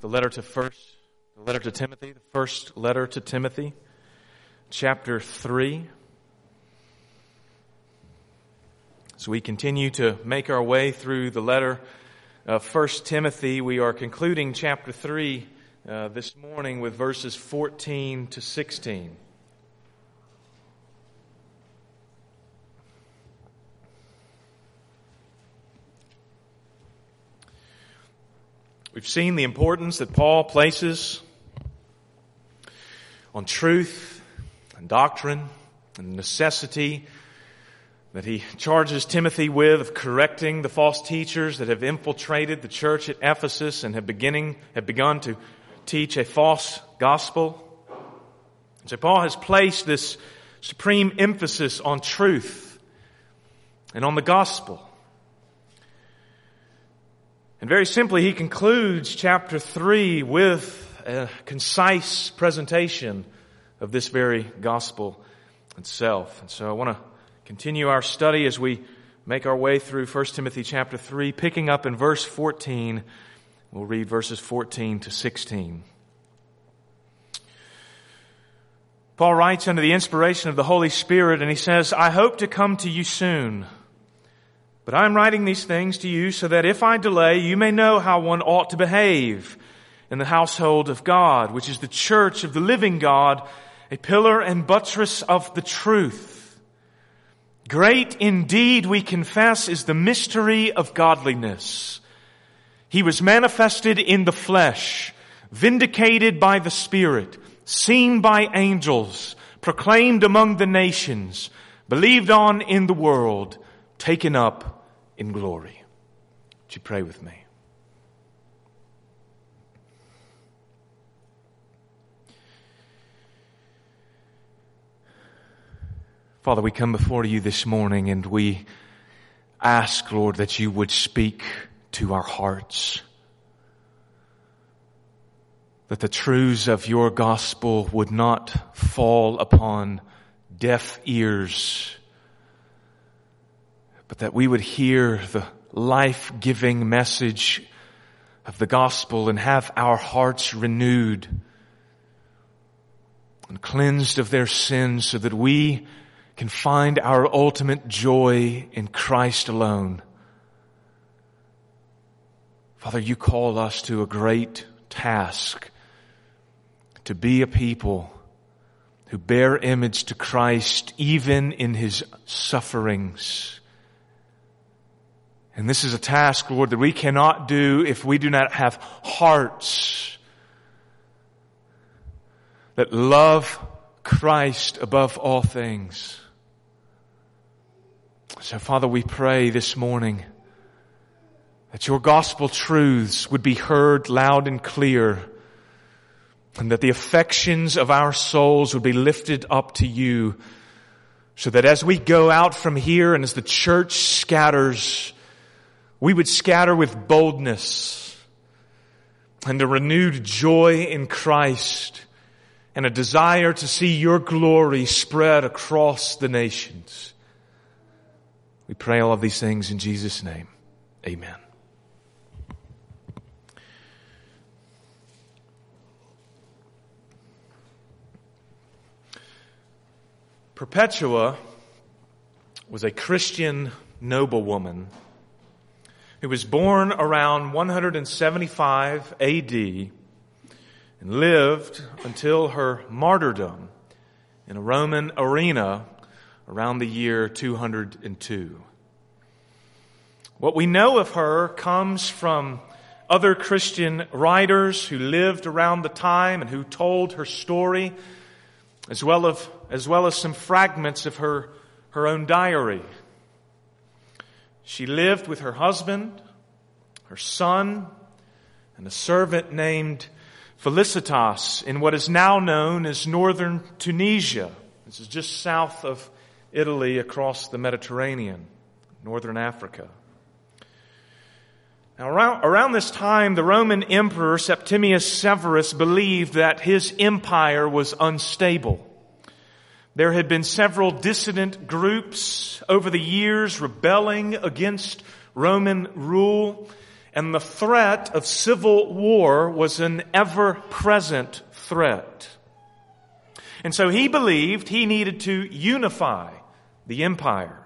the letter to first, the letter to Timothy, the first letter to Timothy, chapter 3. As we continue to make our way through the letter of First Timothy, we are concluding chapter 3 uh, this morning with verses 14 to 16. We've seen the importance that Paul places on truth and doctrine and the necessity that he charges Timothy with of correcting the false teachers that have infiltrated the church at Ephesus and have beginning, have begun to teach a false gospel. So Paul has placed this supreme emphasis on truth and on the gospel. And very simply, he concludes chapter 3 with a concise presentation of this very gospel itself. And so I want to continue our study as we make our way through 1 Timothy chapter 3, picking up in verse 14. We'll read verses 14 to 16. Paul writes under the inspiration of the Holy Spirit and he says, I hope to come to you soon but I am writing these things to you so that if I delay, you may know how one ought to behave in the household of God, which is the church of the living God, a pillar and buttress of the truth. Great indeed, we confess, is the mystery of godliness. He was manifested in the flesh, vindicated by the Spirit, seen by angels, proclaimed among the nations, believed on in the world, taken up in glory. Would you pray with me? Father, we come before you this morning and we ask, Lord, that you would speak to our hearts. That the truths of your gospel would not fall upon deaf ears but that we would hear the life-giving message of the gospel and have our hearts renewed and cleansed of their sins so that we can find our ultimate joy in Christ alone. Father, you call us to a great task to be a people who bear image to Christ even in his sufferings. And this is a task, Lord, that we cannot do if we do not have hearts that love Christ above all things. So Father, we pray this morning that your gospel truths would be heard loud and clear and that the affections of our souls would be lifted up to you so that as we go out from here and as the church scatters, we would scatter with boldness and a renewed joy in Christ and a desire to see your glory spread across the nations. We pray all of these things in Jesus' name. Amen. Perpetua was a Christian noblewoman who was born around 175 AD and lived until her martyrdom in a Roman arena around the year 202. What we know of her comes from other Christian writers who lived around the time and who told her story, as well as, as, well as some fragments of her, her own diary. She lived with her husband, her son, and a servant named Felicitas in what is now known as northern Tunisia. This is just south of Italy across the Mediterranean, northern Africa. Now, around, around, this time, the Roman Emperor Septimius Severus believed that his empire was unstable. There had been several dissident groups over the years rebelling against Roman rule. and the threat of civil war was an ever present threat. And so he believed he needed to unify the empire.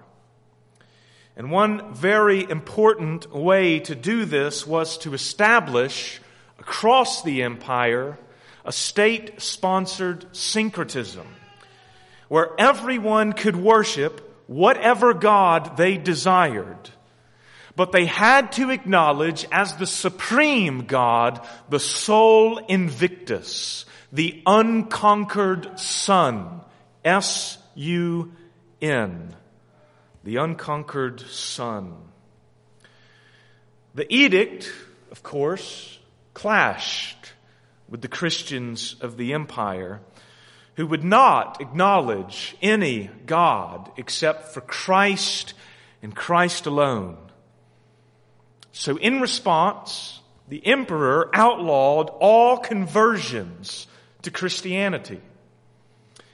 And one very important way to do this was to establish across the empire a state sponsored syncretism where everyone could worship whatever God they desired. But they had to acknowledge as the supreme God the Sol Invictus, the unconquered Sun. S-U-N. The unconquered Sun. The edict, of course, clashed with the Christians of the empire who would not acknowledge any God except for Christ and Christ alone. So in response, the emperor outlawed all conversions to Christianity.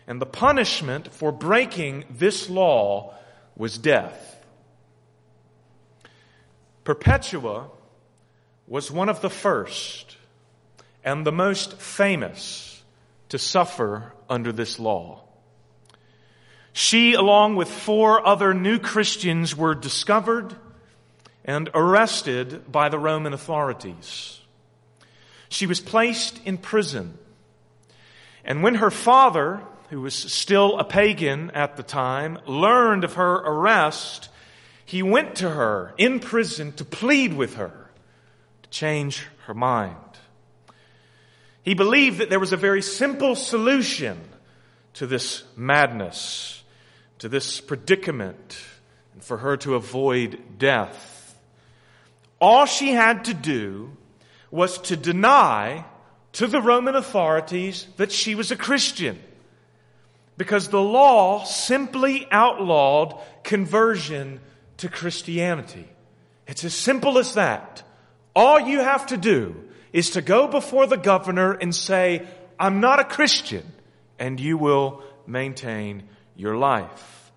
And the punishment for breaking this law was death. Perpetua was one of the first and the most famous to suffer under this law. She, along with four other new Christians, were discovered and arrested by the Roman authorities. She was placed in prison. And when her father, who was still a pagan at the time, learned of her arrest, he went to her in prison to plead with her to change her mind. He believed that there was a very simple solution to this madness, to this predicament, and for her to avoid death. All she had to do was to deny to the Roman authorities that she was a Christian. Because the law simply outlawed conversion to Christianity. It's as simple as that. All you have to do is to go before the governor and say, I'm not a Christian, and you will maintain your life.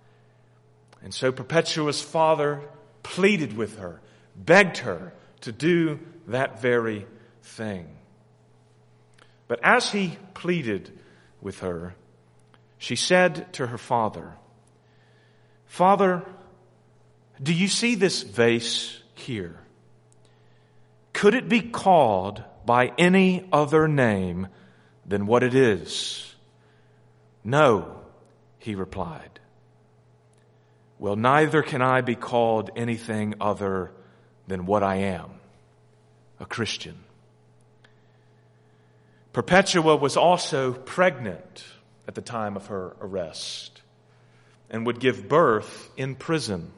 And so Perpetua's father pleaded with her, begged her to do that very thing. But as he pleaded with her, she said to her father, Father, do you see this vase here? Could it be called by any other name than what it is? No, he replied. Well, neither can I be called anything other than what I am, a Christian. Perpetua was also pregnant at the time of her arrest and would give birth in prison.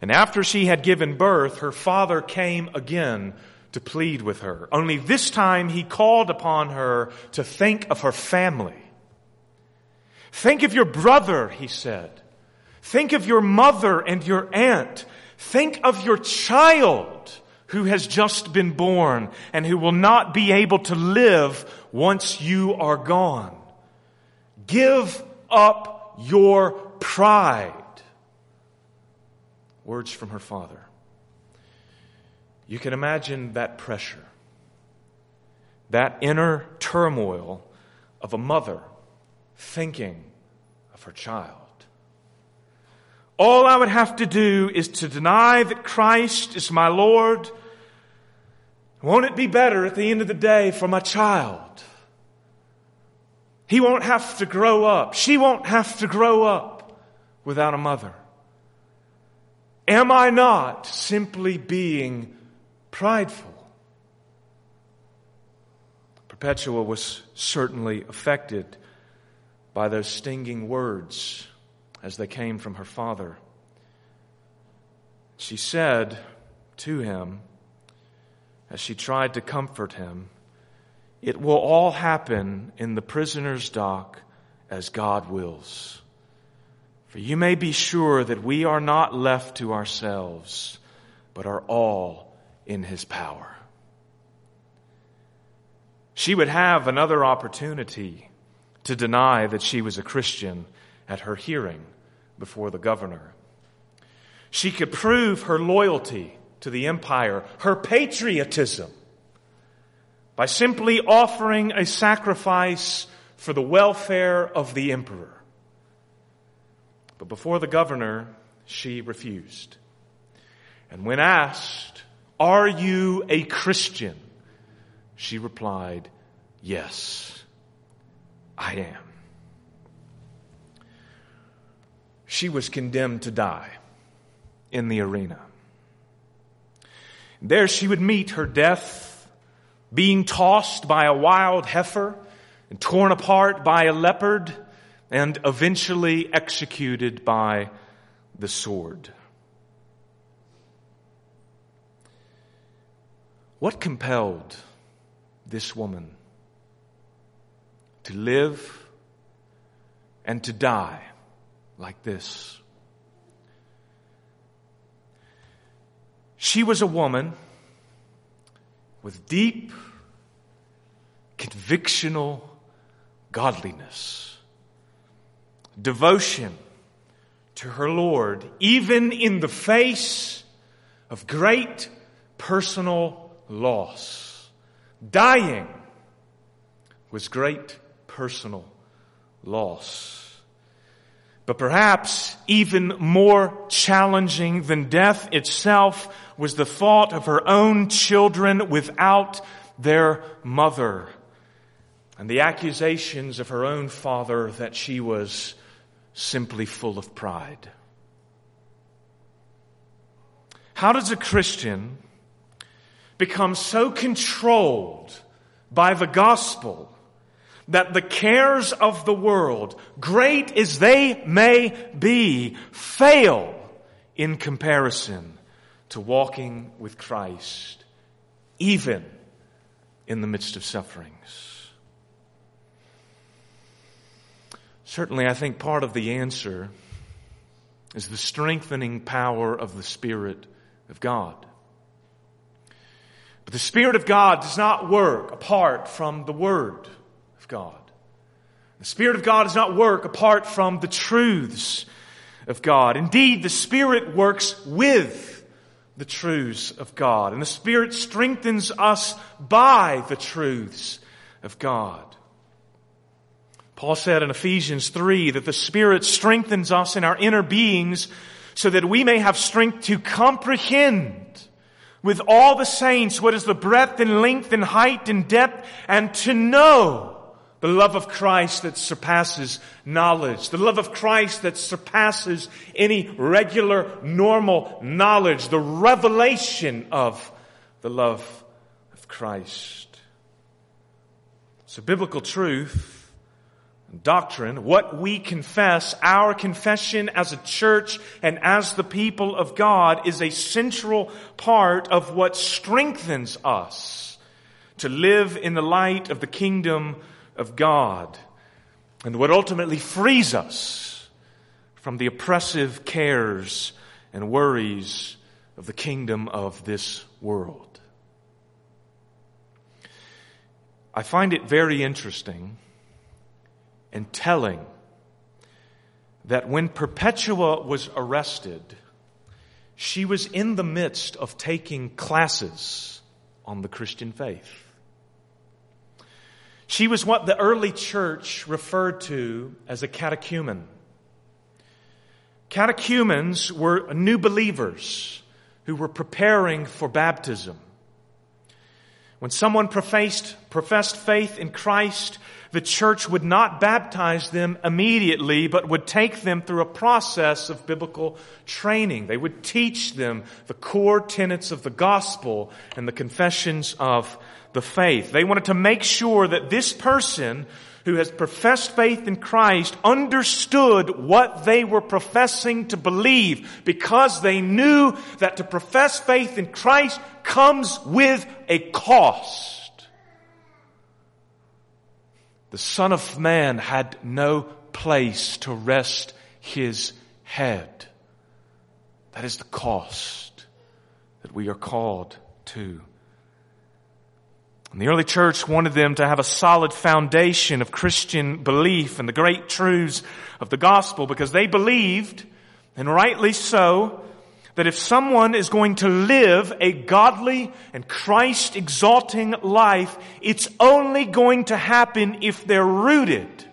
And after she had given birth, her father came again to plead with her. Only this time he called upon her to think of her family. Think of your brother, he said. Think of your mother and your aunt. Think of your child who has just been born and who will not be able to live once you are gone. Give up your pride words from her father. You can imagine that pressure, that inner turmoil of a mother thinking of her child. All I would have to do is to deny that Christ is my Lord. Won't it be better at the end of the day for my child? He won't have to grow up. She won't have to grow up without a mother. Am I not simply being prideful? Perpetua was certainly affected by those stinging words as they came from her father. She said to him, as she tried to comfort him, It will all happen in the prisoner's dock as God wills. For you may be sure that we are not left to ourselves, but are all in His power. She would have another opportunity to deny that she was a Christian at her hearing before the governor. She could prove her loyalty to to the empire, her patriotism, by simply offering a sacrifice for the welfare of the emperor. But before the governor, she refused. And when asked, Are you a Christian? She replied, Yes, I am. She was condemned to die in the arena. There she would meet her death, being tossed by a wild heifer and torn apart by a leopard and eventually executed by the sword. What compelled this woman to live and to die like this? She was a woman with deep, convictional godliness, devotion to her Lord, even in the face of great personal loss. Dying was great personal loss. But perhaps even more challenging than death itself was the thought of her own children without their mother and the accusations of her own father that she was simply full of pride. How does a Christian become so controlled by the gospel that the cares of the world, great as they may be, fail in comparison to walking with Christ, even in the midst of sufferings. Certainly, I think part of the answer is the strengthening power of the Spirit of God. But the Spirit of God does not work apart from the Word. Of God. The Spirit of God does not work apart from the truths of God. Indeed, the Spirit works with the truths of God. And the Spirit strengthens us by the truths of God. Paul said in Ephesians 3 that the Spirit strengthens us in our inner beings so that we may have strength to comprehend with all the saints what is the breadth and length and height and depth and to know the love of Christ that surpasses knowledge. The love of Christ that surpasses any regular, normal knowledge. The revelation of the love of Christ. So biblical truth, doctrine, what we confess, our confession as a church and as the people of God is a central part of what strengthens us to live in the light of the kingdom of God and what ultimately frees us from the oppressive cares and worries of the kingdom of this world. I find it very interesting and telling that when Perpetua was arrested, she was in the midst of taking classes on the Christian faith. She was what the early church referred to as a catechumen. Catechumens were new believers who were preparing for baptism. When someone professed, professed faith in Christ, the church would not baptize them immediately, but would take them through a process of biblical training. They would teach them the core tenets of the gospel and the confessions of the faith. They wanted to make sure that this person who has professed faith in Christ understood what they were professing to believe because they knew that to profess faith in Christ comes with a cost. The Son of Man had no place to rest his head. That is the cost that we are called to. And the early church wanted them to have a solid foundation of Christian belief and the great truths of the gospel because they believed, and rightly so, that if someone is going to live a godly and Christ exalting life, it's only going to happen if they're rooted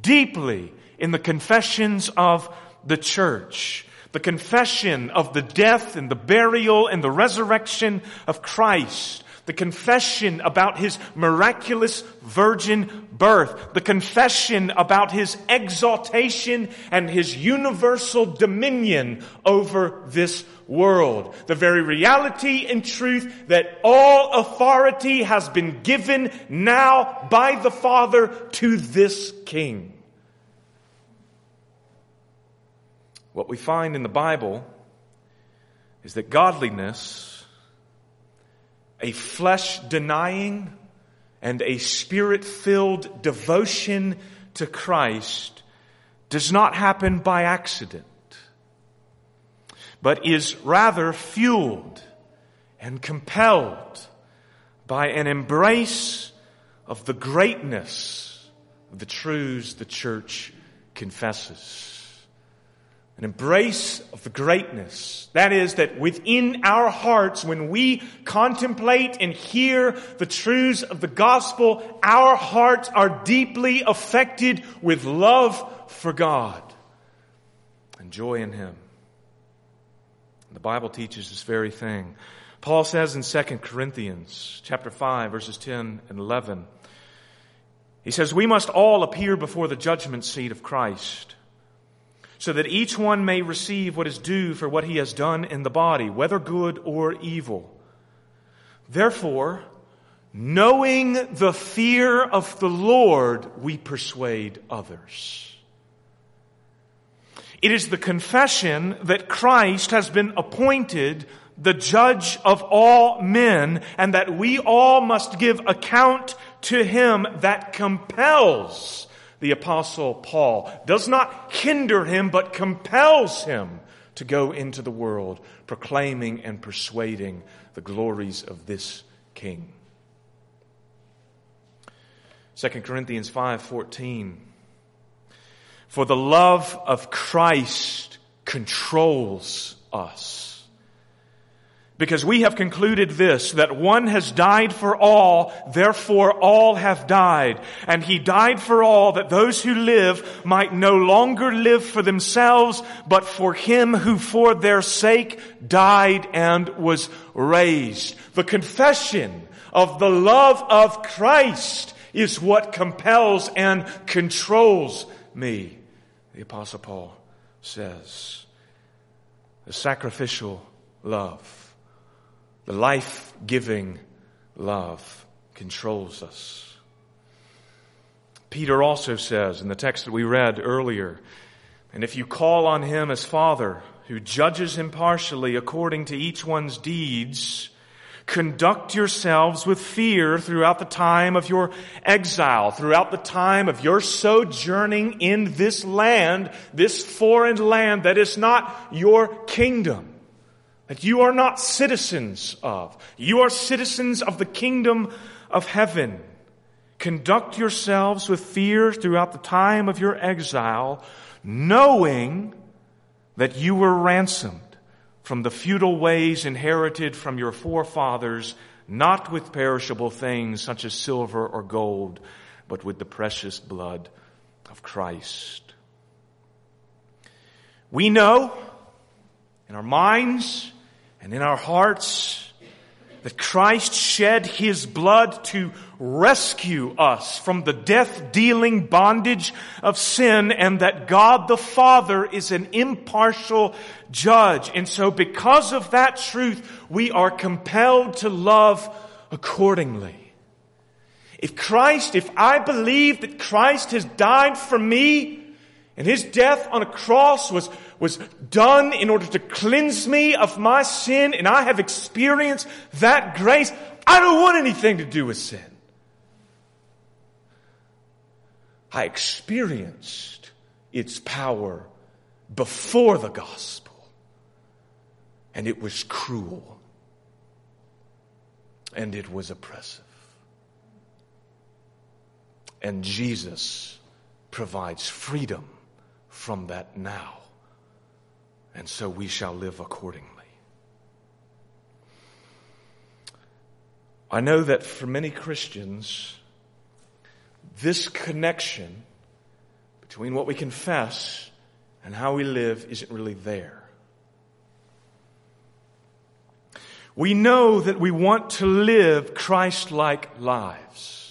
deeply in the confessions of the church. The confession of the death and the burial and the resurrection of Christ the confession about his miraculous virgin birth, the confession about his exaltation and his universal dominion over this world. The very reality and truth that all authority has been given now by the Father to this King. What we find in the Bible is that godliness a flesh denying and a spirit filled devotion to Christ does not happen by accident, but is rather fueled and compelled by an embrace of the greatness of the truths the church confesses an embrace of the greatness. That is, that within our hearts, when we contemplate and hear the truths of the gospel, our hearts are deeply affected with love for God and joy in Him. The Bible teaches this very thing. Paul says in 2 Corinthians chapter 5 verses 10 and 11, he says, we must all appear before the judgment seat of Christ so that each one may receive what is due for what he has done in the body, whether good or evil. Therefore, knowing the fear of the Lord, we persuade others. It is the confession that Christ has been appointed the judge of all men and that we all must give account to him that compels the apostle Paul does not hinder him, but compels him to go into the world proclaiming and persuading the glories of this king. 2 Corinthians 5:14 For the love of Christ controls us because we have concluded this, that one has died for all, therefore all have died. And he died for all, that those who live might no longer live for themselves, but for him who for their sake died and was raised. The confession of the love of Christ is what compels and controls me, the apostle Paul says. The sacrificial love life giving love controls us. Peter also says in the text that we read earlier, and if you call on him as Father, who judges impartially according to each one's deeds, conduct yourselves with fear throughout the time of your exile, throughout the time of your sojourning in this land, this foreign land that is not your kingdom that you are not citizens of. You are citizens of the kingdom of heaven. Conduct yourselves with fear throughout the time of your exile, knowing that you were ransomed from the futile ways inherited from your forefathers, not with perishable things such as silver or gold, but with the precious blood of Christ. We know in our minds and in our hearts that Christ shed His blood to rescue us from the death dealing bondage of sin and that God the Father is an impartial judge. And so because of that truth, we are compelled to love accordingly. If Christ, if I believe that Christ has died for me and His death on a cross was was done in order to cleanse me of my sin and I have experienced that grace, I don't want anything to do with sin. I experienced its power before the gospel and it was cruel and it was oppressive. And Jesus provides freedom from that now and so we shall live accordingly. I know that for many Christians, this connection between what we confess and how we live isn't really there. We know that we want to live Christ like lives.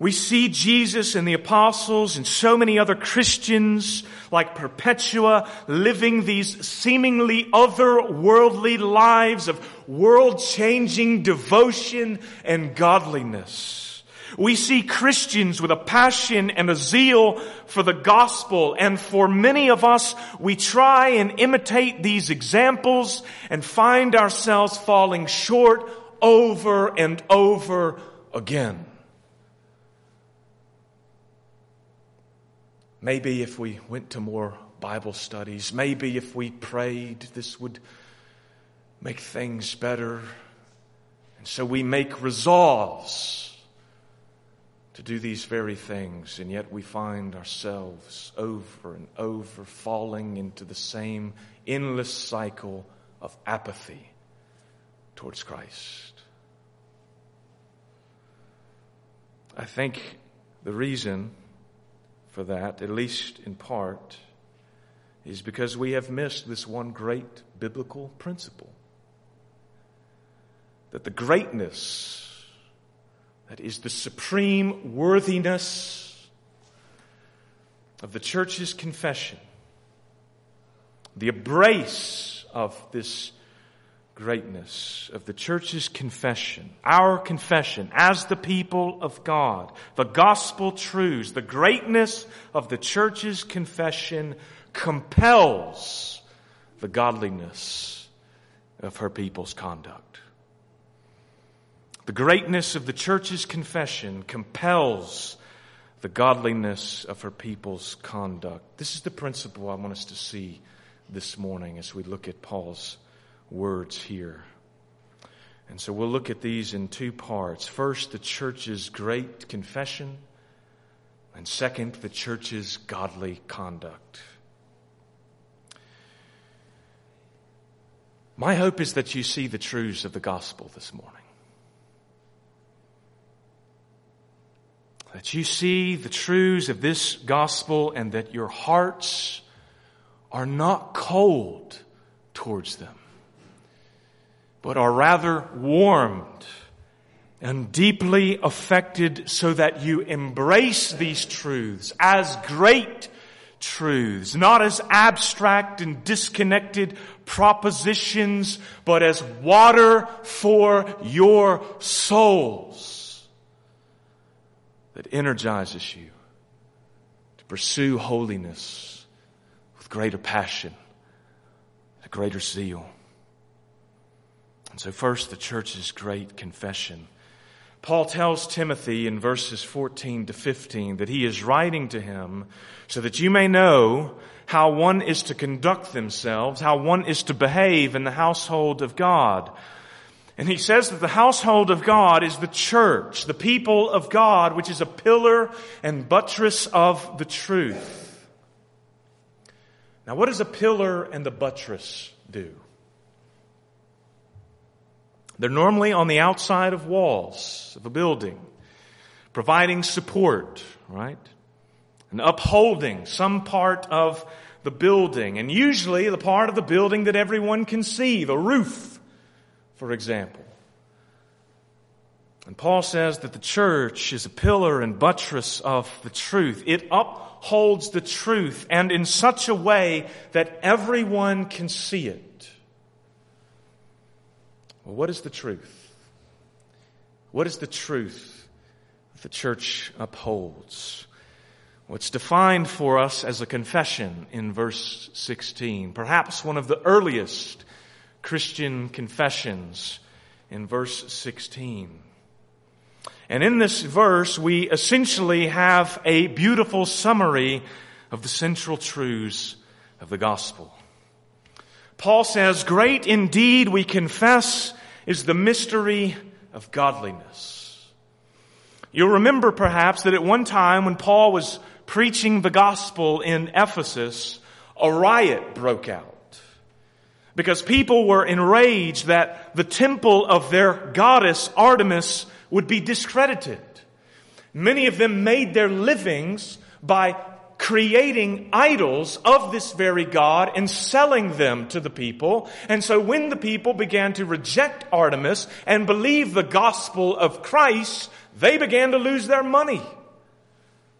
We see Jesus and the apostles and so many other Christians like Perpetua living these seemingly otherworldly lives of world-changing devotion and godliness. We see Christians with a passion and a zeal for the gospel and for many of us, we try and imitate these examples and find ourselves falling short over and over again. Maybe if we went to more Bible studies, maybe if we prayed, this would make things better. And so we make resolves to do these very things, and yet we find ourselves over and over falling into the same endless cycle of apathy towards Christ. I think the reason for that, at least in part, is because we have missed this one great biblical principle. That the greatness, that is the supreme worthiness of the church's confession, the embrace of this greatness of the church's confession, our confession as the people of God, the gospel truths, the greatness of the church's confession compels the godliness of her people's conduct. The greatness of the church's confession compels the godliness of her people's conduct. This is the principle I want us to see this morning as we look at Paul's words here. And so we'll look at these in two parts. First, the church's great confession, and second, the church's godly conduct. My hope is that you see the truths of the gospel this morning. That you see the truths of this gospel and that your hearts are not cold towards them but are rather warmed and deeply affected so that you embrace these truths as great truths, not as abstract and disconnected propositions, but as water for your souls that energizes you to pursue holiness with greater passion, a greater zeal. So first, the church's great confession. Paul tells Timothy in verses 14 to 15 that he is writing to him so that you may know how one is to conduct themselves, how one is to behave in the household of God. And he says that the household of God is the church, the people of God, which is a pillar and buttress of the truth. Now, what does a pillar and the buttress do? They're normally on the outside of walls of a building, providing support, right? And upholding some part of the building, and usually the part of the building that everyone can see, the roof, for example. And Paul says that the church is a pillar and buttress of the truth. It upholds the truth and in such a way that everyone can see it. Well, what is the truth? What is the truth that the church upholds? Well, defined for us as a confession in verse 16, perhaps one of the earliest Christian confessions in verse 16. And in this verse, we essentially have a beautiful summary of the central truths of the gospel. Paul says, great indeed we confess is the mystery of godliness. You'll remember perhaps that at one time when Paul was preaching the gospel in Ephesus, a riot broke out. because people were enraged that the temple of their goddess Artemis would be discredited. Many of them made their livings by creating idols of this very God and selling them to the people. And so when the people began to reject Artemis and believe the gospel of Christ, they began to lose their money.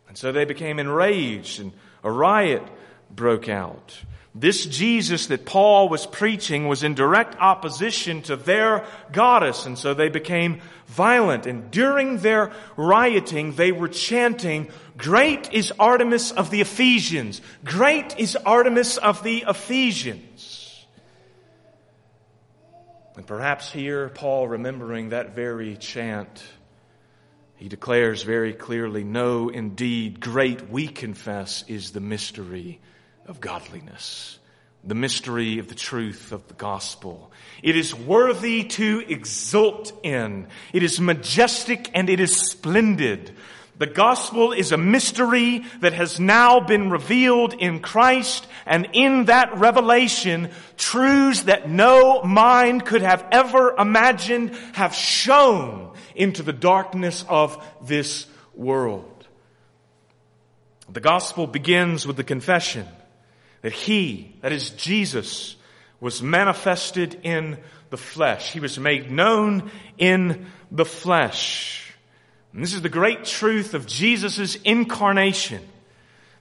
And so they became enraged and a riot broke out. This Jesus that Paul was preaching was in direct opposition to their goddess, and so they became violent. And during their rioting, they were chanting, Great is Artemis of the Ephesians! Great is Artemis of the Ephesians! And perhaps here, Paul, remembering that very chant, he declares very clearly, No, indeed, great, we confess, is the mystery of godliness, the mystery of the truth of the gospel. It is worthy to exult in. It is majestic and it is splendid. The gospel is a mystery that has now been revealed in Christ and in that revelation, truths that no mind could have ever imagined have shone into the darkness of this world. The gospel begins with the confession that he, that is Jesus, was manifested in the flesh. He was made known in the flesh. And this is the great truth of Jesus' incarnation.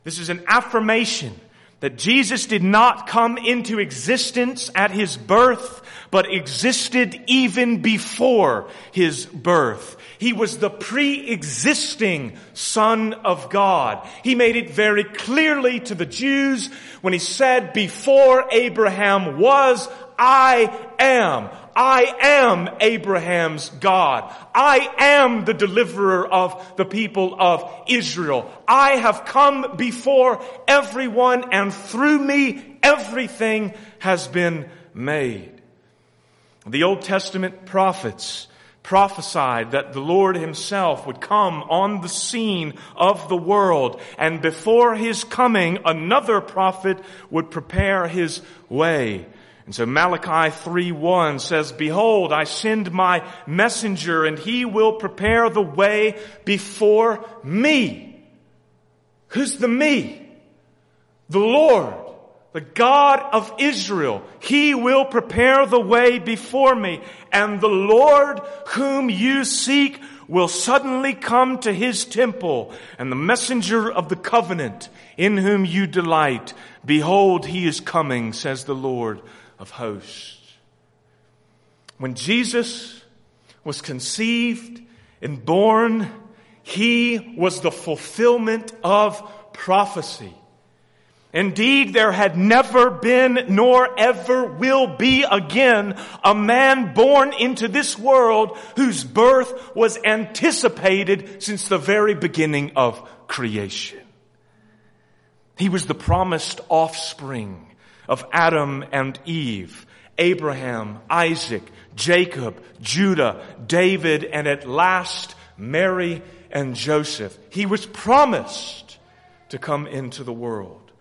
This is an affirmation that Jesus did not come into existence at his birth, but existed even before his birth. He was the pre-existing Son of God. He made it very clearly to the Jews when he said, before Abraham was, I am. I am Abraham's God. I am the deliverer of the people of Israel. I have come before everyone and through me everything has been made. The Old Testament prophets prophesied that the Lord himself would come on the scene of the world and before his coming another prophet would prepare his way. And so Malachi 3:1 says, Behold, I send my messenger and he will prepare the way before me. Who's the me? The Lord the God of Israel, He will prepare the way before me, and the Lord whom you seek will suddenly come to His temple, and the messenger of the covenant in whom you delight, behold, He is coming, says the Lord of hosts. When Jesus was conceived and born, He was the fulfillment of prophecy. Indeed, there had never been nor ever will be again a man born into this world whose birth was anticipated since the very beginning of creation. He was the promised offspring of Adam and Eve, Abraham, Isaac, Jacob, Judah, David, and at last Mary and Joseph. He was promised to come into the world.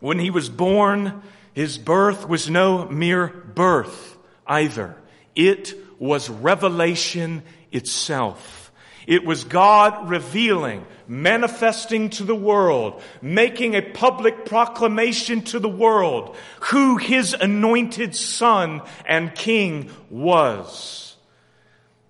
When he was born, his birth was no mere birth either. It was revelation itself. It was God revealing, manifesting to the world, making a public proclamation to the world who his anointed son and king was.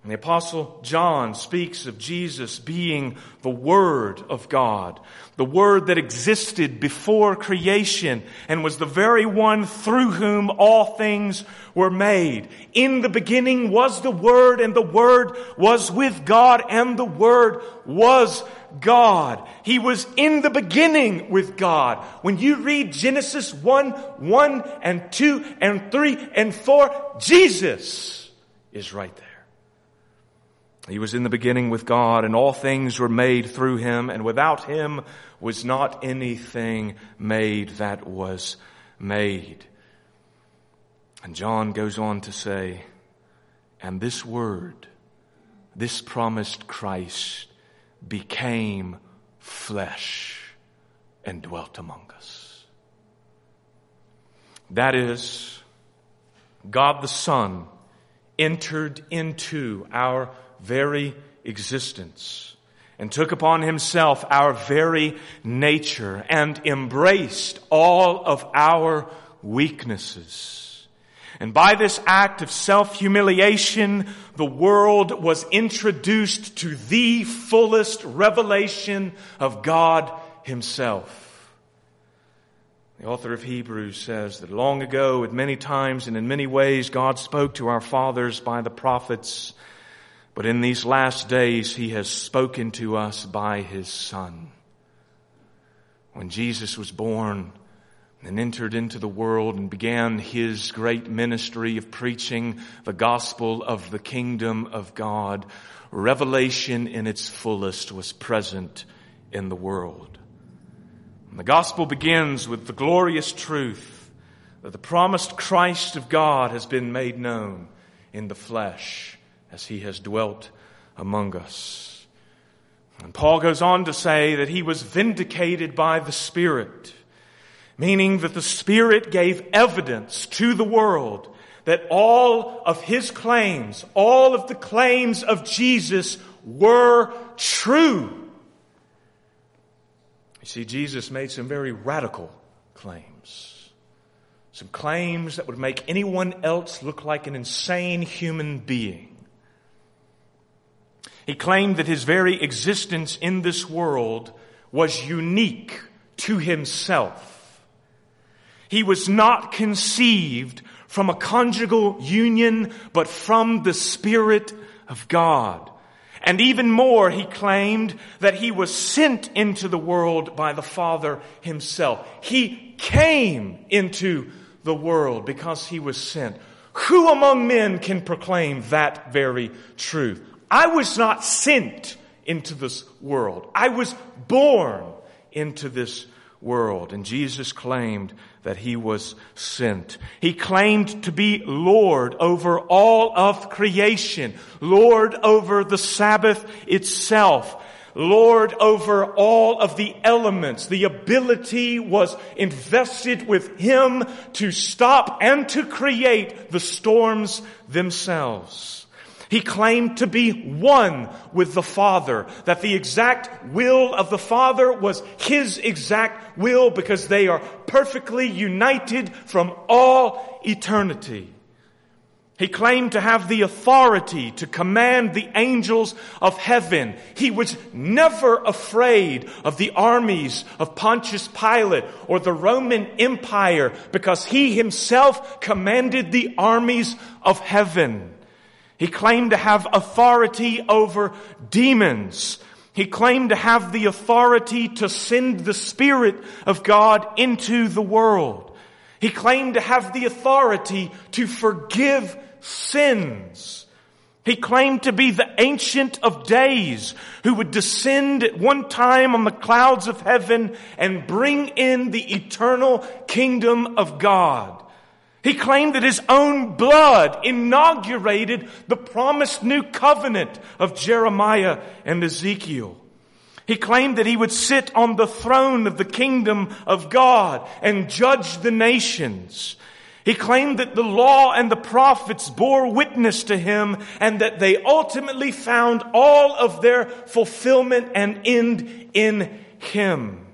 And the apostle John speaks of Jesus being the Word of God, the Word that existed before creation and was the very one through whom all things were made. In the beginning was the Word and the Word was with God and the Word was God. He was in the beginning with God. When you read Genesis 1, 1 and 2 and 3 and 4, Jesus is right there. He was in the beginning with God and all things were made through him and without him was not anything made that was made. And John goes on to say, and this word, this promised Christ became flesh and dwelt among us. That is God the Son entered into our very existence and took upon himself our very nature and embraced all of our weaknesses. And by this act of self-humiliation, the world was introduced to the fullest revelation of God himself. The author of Hebrews says that long ago, at many times and in many ways, God spoke to our fathers by the prophets, but in these last days, He has spoken to us by His Son. When Jesus was born and entered into the world and began His great ministry of preaching the gospel of the kingdom of God, revelation in its fullest was present in the world. And the gospel begins with the glorious truth that the promised Christ of God has been made known in the flesh as he has dwelt among us. And Paul goes on to say that he was vindicated by the Spirit, meaning that the Spirit gave evidence to the world that all of his claims, all of the claims of Jesus were true. You see, Jesus made some very radical claims. Some claims that would make anyone else look like an insane human being. He claimed that his very existence in this world was unique to himself. He was not conceived from a conjugal union, but from the Spirit of God. And even more, he claimed that he was sent into the world by the Father himself. He came into the world because he was sent. Who among men can proclaim that very truth? I was not sent into this world. I was born into this world. And Jesus claimed that he was sent. He claimed to be Lord over all of creation, Lord over the Sabbath itself, Lord over all of the elements. The ability was invested with him to stop and to create the storms themselves. He claimed to be one with the Father, that the exact will of the Father was His exact will because they are perfectly united from all eternity. He claimed to have the authority to command the angels of heaven. He was never afraid of the armies of Pontius Pilate or the Roman Empire because he himself commanded the armies of heaven. He claimed to have authority over demons. He claimed to have the authority to send the Spirit of God into the world. He claimed to have the authority to forgive sins. He claimed to be the Ancient of Days who would descend at one time on the clouds of heaven and bring in the eternal kingdom of God. He claimed that his own blood inaugurated the promised new covenant of Jeremiah and Ezekiel. He claimed that he would sit on the throne of the kingdom of God and judge the nations. He claimed that the law and the prophets bore witness to him and that they ultimately found all of their fulfillment and end in him.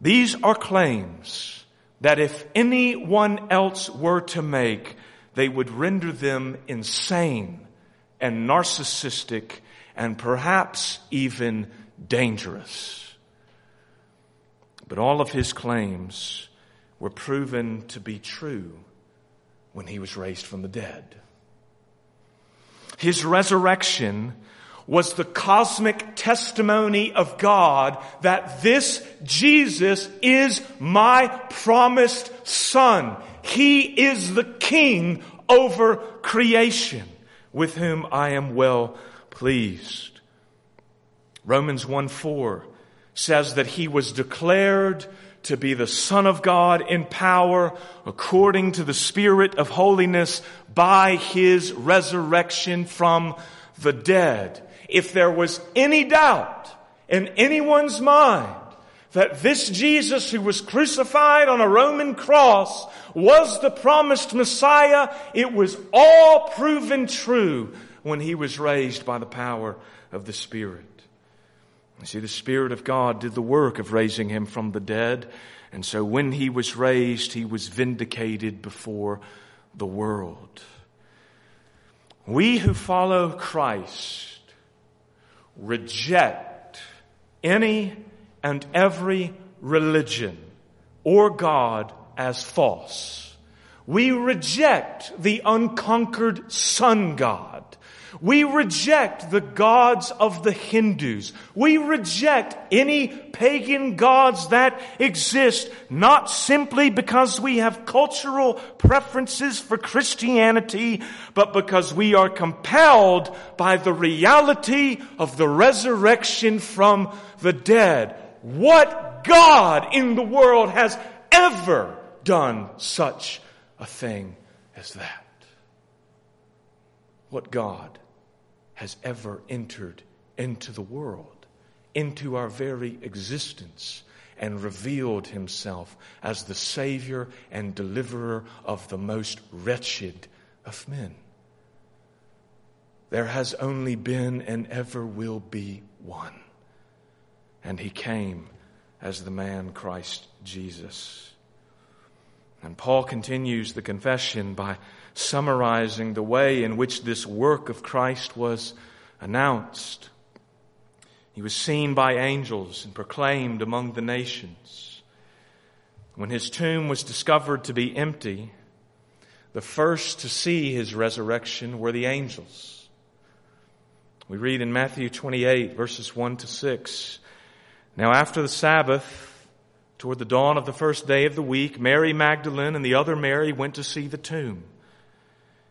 These are claims that if anyone else were to make, they would render them insane and narcissistic and perhaps even dangerous. But all of his claims were proven to be true when he was raised from the dead. His resurrection was the cosmic testimony of God that this Jesus is my promised son. He is the king over creation with whom I am well pleased. Romans 1 4 says that he was declared to be the Son of God in power according to the Spirit of holiness by his resurrection from the dead if there was any doubt in anyone's mind that this Jesus who was crucified on a Roman cross was the promised Messiah, it was all proven true when he was raised by the power of the Spirit. You see, the Spirit of God did the work of raising him from the dead. And so when he was raised, he was vindicated before the world. We who follow Christ reject any and every religion or God as false. We reject the unconquered sun god. We reject the gods of the Hindus. We reject any pagan gods that exist, not simply because we have cultural preferences for Christianity, but because we are compelled by the reality of the resurrection from the dead. What God in the world has ever done such a thing as that? What God has ever entered into the world, into our very existence, and revealed himself as the Savior and deliverer of the most wretched of men. There has only been and ever will be one. And he came as the man Christ Jesus. And Paul continues the confession by summarizing the way in which this work of Christ was announced. He was seen by angels and proclaimed among the nations. When his tomb was discovered to be empty, the first to see his resurrection were the angels. We read in Matthew 28 verses 1 to 6. Now after the Sabbath, toward the dawn of the first day of the week, Mary Magdalene and the other Mary went to see the tomb.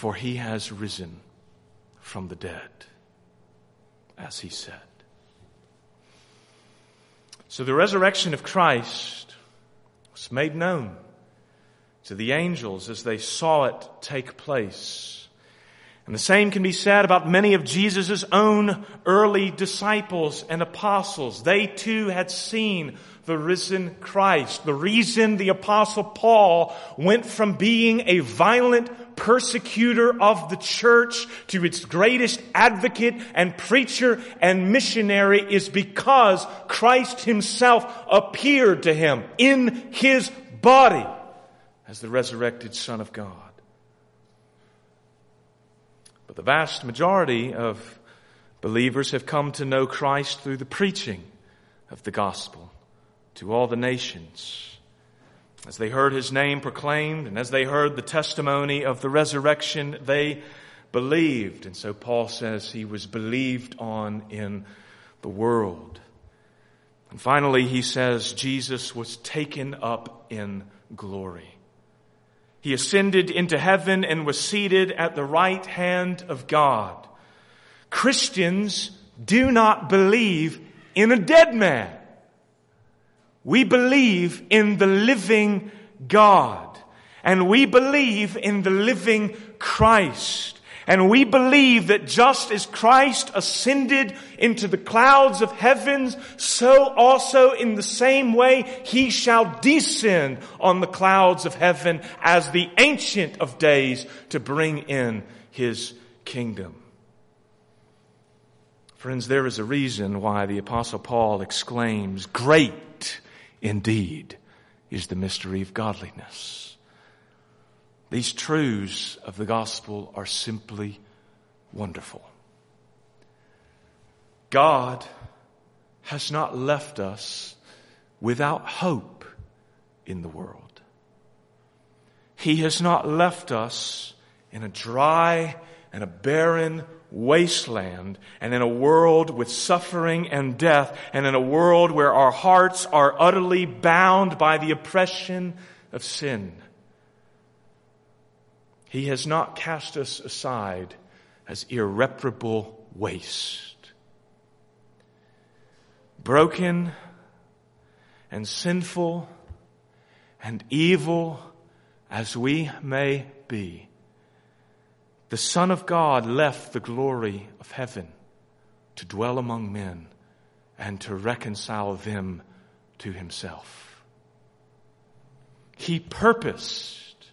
for he has risen from the dead, as he said. So the resurrection of Christ was made known to the angels as they saw it take place. And the same can be said about many of Jesus' own early disciples and apostles. They too had seen the risen Christ. The reason the apostle Paul went from being a violent persecutor of the church to its greatest advocate and preacher and missionary is because Christ himself appeared to him in his body as the resurrected Son of God. But the vast majority of believers have come to know Christ through the preaching of the gospel to all the nations. As they heard his name proclaimed and as they heard the testimony of the resurrection, they believed. And so Paul says he was believed on in the world. And finally, he says Jesus was taken up in glory. He ascended into heaven and was seated at the right hand of God. Christians do not believe in a dead man. We believe in the living God. And we believe in the living Christ. And we believe that just as Christ ascended into the clouds of heavens, so also in the same way he shall descend on the clouds of heaven as the ancient of days to bring in his kingdom. Friends, there is a reason why the apostle Paul exclaims, great indeed is the mystery of godliness. These truths of the gospel are simply wonderful. God has not left us without hope in the world. He has not left us in a dry and a barren wasteland and in a world with suffering and death and in a world where our hearts are utterly bound by the oppression of sin. He has not cast us aside as irreparable waste. Broken and sinful and evil as we may be, the Son of God left the glory of heaven to dwell among men and to reconcile them to himself. He purposed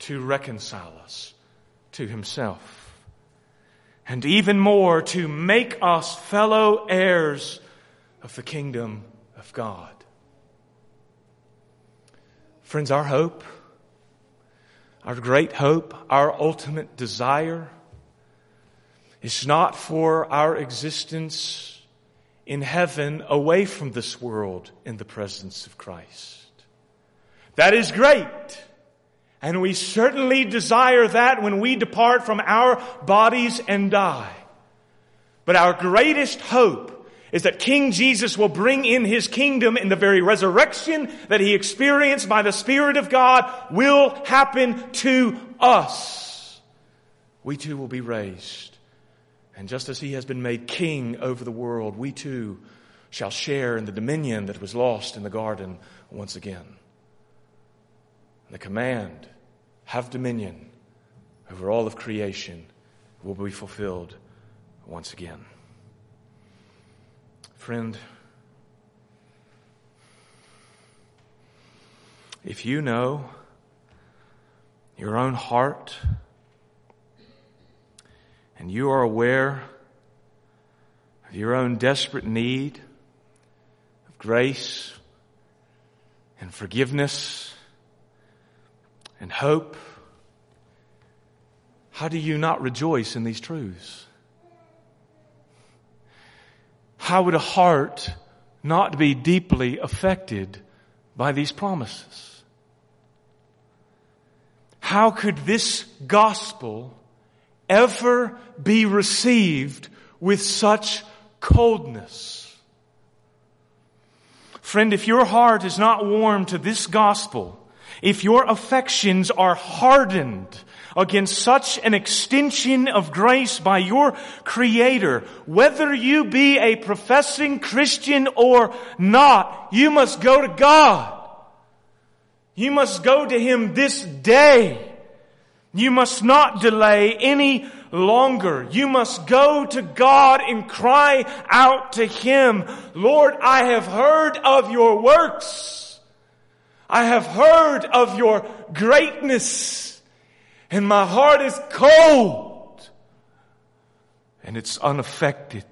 to reconcile us to himself. And even more, to make us fellow heirs of the kingdom of God. Friends, our hope our great hope, our ultimate desire is not for our existence in heaven away from this world in the presence of Christ. That is great. And we certainly desire that when we depart from our bodies and die. But our greatest hope is that King Jesus will bring in his kingdom in the very resurrection that he experienced by the Spirit of God will happen to us. We too will be raised. And just as he has been made king over the world, we too shall share in the dominion that was lost in the garden once again. The command, have dominion over all of creation, will be fulfilled once again. Friend, if you know your own heart and you are aware of your own desperate need of grace and forgiveness and hope, how do you not rejoice in these truths? How would a heart not be deeply affected by these promises? How could this gospel ever be received with such coldness? Friend, if your heart is not warm to this gospel, if your affections are hardened against such an extension of grace by your Creator, whether you be a professing Christian or not, you must go to God. You must go to Him this day. You must not delay any longer. You must go to God and cry out to Him, Lord, I have heard of your works. I have heard of your greatness and my heart is cold and it's unaffected.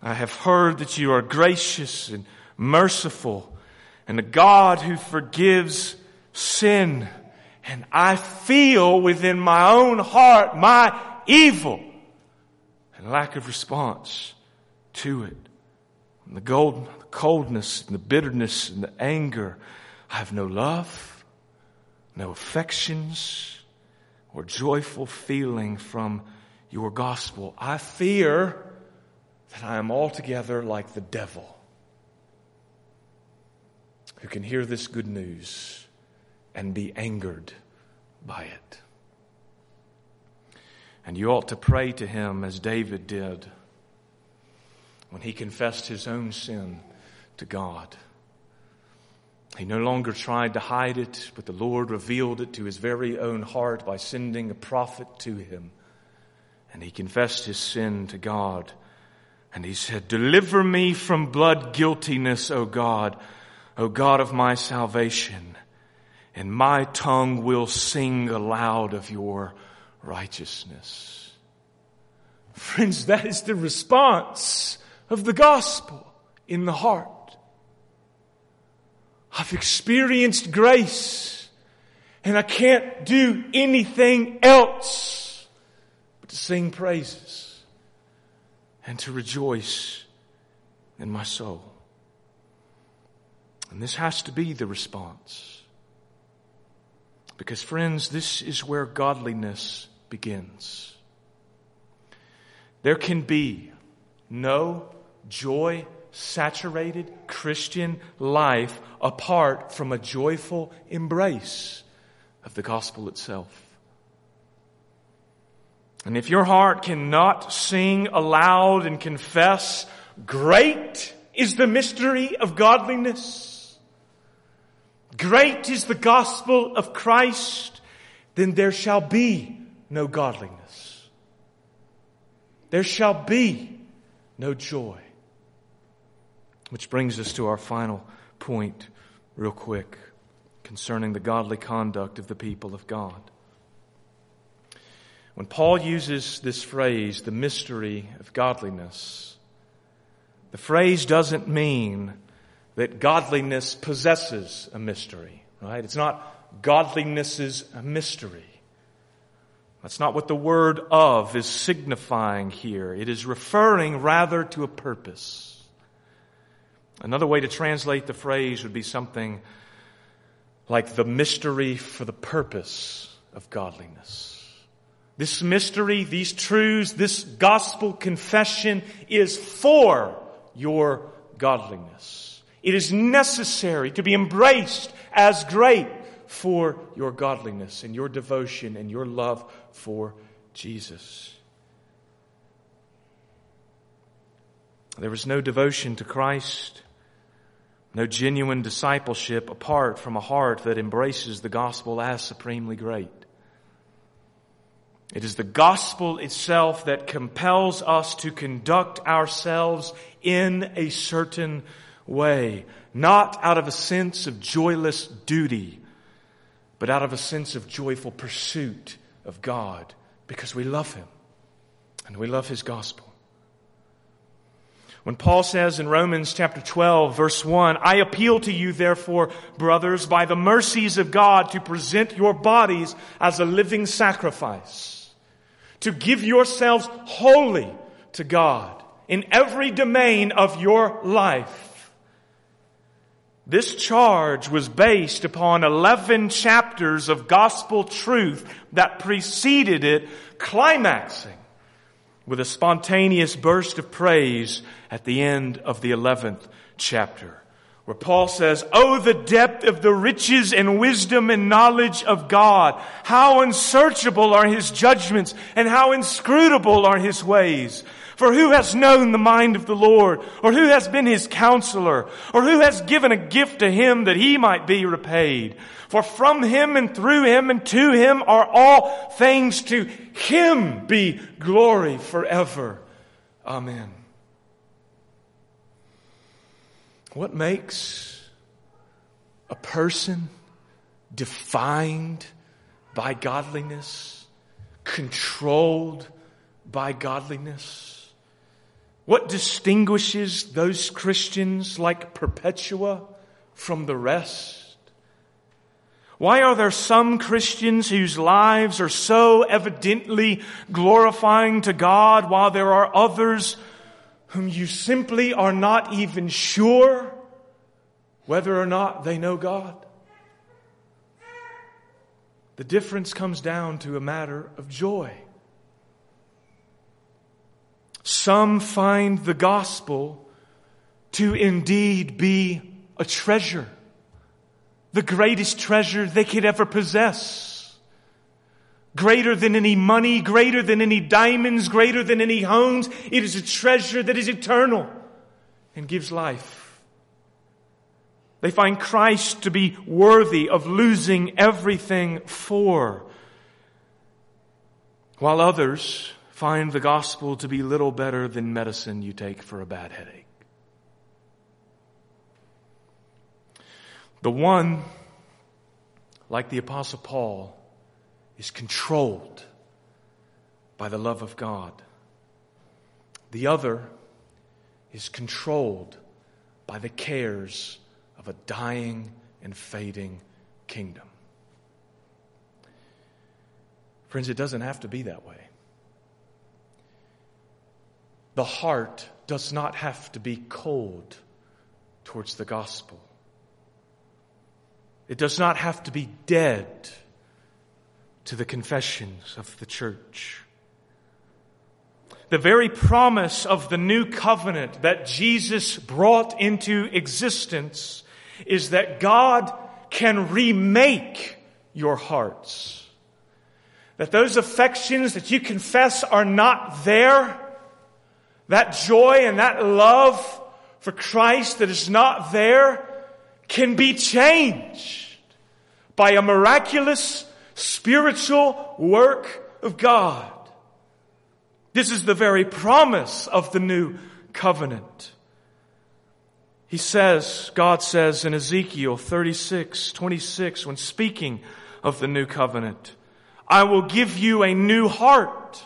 I have heard that you are gracious and merciful and a God who forgives sin. And I feel within my own heart my evil and lack of response to it. And the, gold, the coldness and the bitterness and the anger. I have no love no affections or joyful feeling from your gospel. I fear that I am altogether like the devil who can hear this good news and be angered by it. And you ought to pray to him as David did when he confessed his own sin to God. He no longer tried to hide it, but the Lord revealed it to his very own heart by sending a prophet to him. And he confessed his sin to God. And he said, Deliver me from blood guiltiness, O God, O God of my salvation. And my tongue will sing aloud of your righteousness. Friends, that is the response of the gospel in the heart. I've experienced grace and I can't do anything else but to sing praises and to rejoice in my soul. And this has to be the response. Because friends, this is where godliness begins. There can be no joy saturated Christian life apart from a joyful embrace of the gospel itself. And if your heart cannot sing aloud and confess, great is the mystery of godliness, great is the gospel of Christ, then there shall be no godliness. There shall be no joy. Which brings us to our final point, real quick, concerning the godly conduct of the people of God. When Paul uses this phrase, the mystery of godliness, the phrase doesn't mean that godliness possesses a mystery, right? It's not godliness is a mystery. That's not what the word of is signifying here. It is referring rather to a purpose. Another way to translate the phrase would be something like the mystery for the purpose of godliness. This mystery, these truths, this gospel confession is for your godliness. It is necessary to be embraced as great for your godliness and your devotion and your love for Jesus. There is no devotion to Christ no genuine discipleship apart from a heart that embraces the gospel as supremely great. It is the gospel itself that compels us to conduct ourselves in a certain way, not out of a sense of joyless duty, but out of a sense of joyful pursuit of God because we love Him and we love His gospel. When Paul says in Romans chapter 12 verse 1, I appeal to you therefore, brothers, by the mercies of God to present your bodies as a living sacrifice, to give yourselves wholly to God in every domain of your life. This charge was based upon 11 chapters of gospel truth that preceded it, climaxing with a spontaneous burst of praise at the end of the 11th chapter, where Paul says, Oh, the depth of the riches and wisdom and knowledge of God! How unsearchable are his judgments and how inscrutable are his ways! For who has known the mind of the Lord? Or who has been his counselor? Or who has given a gift to him that he might be repaid? For from him and through him and to him are all things to him be glory forever. Amen. What makes a person defined by godliness, controlled by godliness? What distinguishes those Christians like Perpetua from the rest? Why are there some Christians whose lives are so evidently glorifying to God while there are others whom you simply are not even sure whether or not they know God? The difference comes down to a matter of joy. Some find the gospel to indeed be a treasure the greatest treasure they could ever possess. Greater than any money, greater than any diamonds, greater than any homes. It is a treasure that is eternal and gives life. They find Christ to be worthy of losing everything for. While others find the gospel to be little better than medicine you take for a bad headache. The one, like the Apostle Paul, is controlled by the love of God. The other is controlled by the cares of a dying and fading kingdom. Friends, it doesn't have to be that way. The heart does not have to be cold towards the gospel. It does not have to be dead to the confessions of the church. the very promise of the new covenant that Jesus brought into existence is that God can remake your hearts. That those affections that you confess are not there, that joy and that love for Christ that is not there can be changed by a miraculous spiritual work of God. This is the very promise of the new covenant. He says, God says in Ezekiel 36, 26, when speaking of the new covenant, I will give you a new heart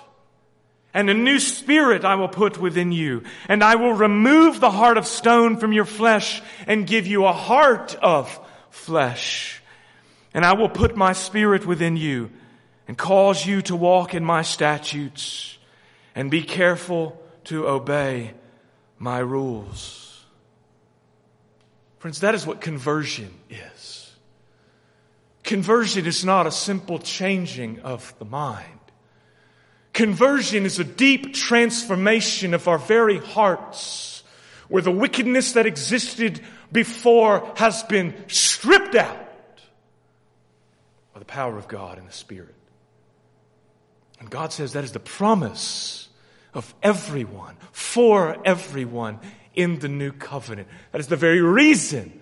and a new spirit I will put within you. And I will remove the heart of stone from your flesh and give you a heart of flesh. And I will put my spirit within you and cause you to walk in my statutes and be careful to obey my rules. Friends, that is what conversion is. Conversion is not a simple changing of the mind. Conversion is a deep transformation of our very hearts where the wickedness that existed before has been stripped out the power of God and the Spirit. And God says that is the promise of everyone, for everyone in the new covenant. That is the very reason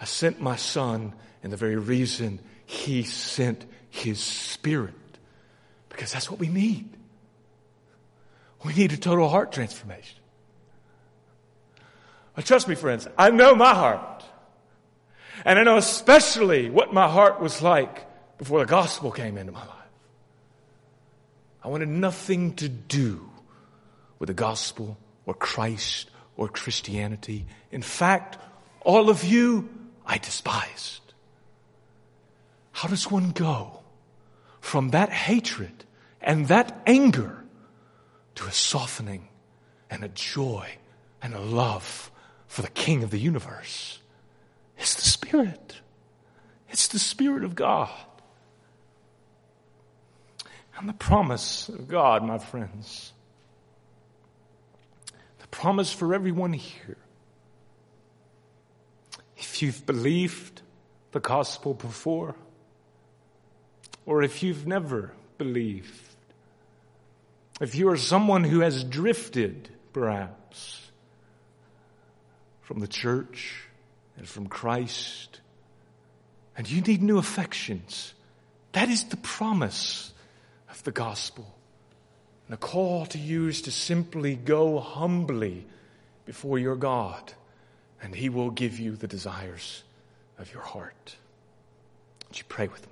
I sent my son and the very reason he sent his spirit. Because that's what we need. We need a total heart transformation. But trust me, friends, I know my heart. And I know especially what my heart was like before the gospel came into my life. I wanted nothing to do with the gospel or Christ or Christianity. In fact, all of you I despised. How does one go from that hatred and that anger to a softening and a joy and a love for the King of the universe? It's the Spirit. It's the Spirit of God. And the promise of God, my friends, the promise for everyone here. If you've believed the gospel before, or if you've never believed, if you are someone who has drifted, perhaps, from the church and from Christ, and you need new affections, that is the promise of the gospel. And a call to you is to simply go humbly before your God, and He will give you the desires of your heart. Would you pray with me?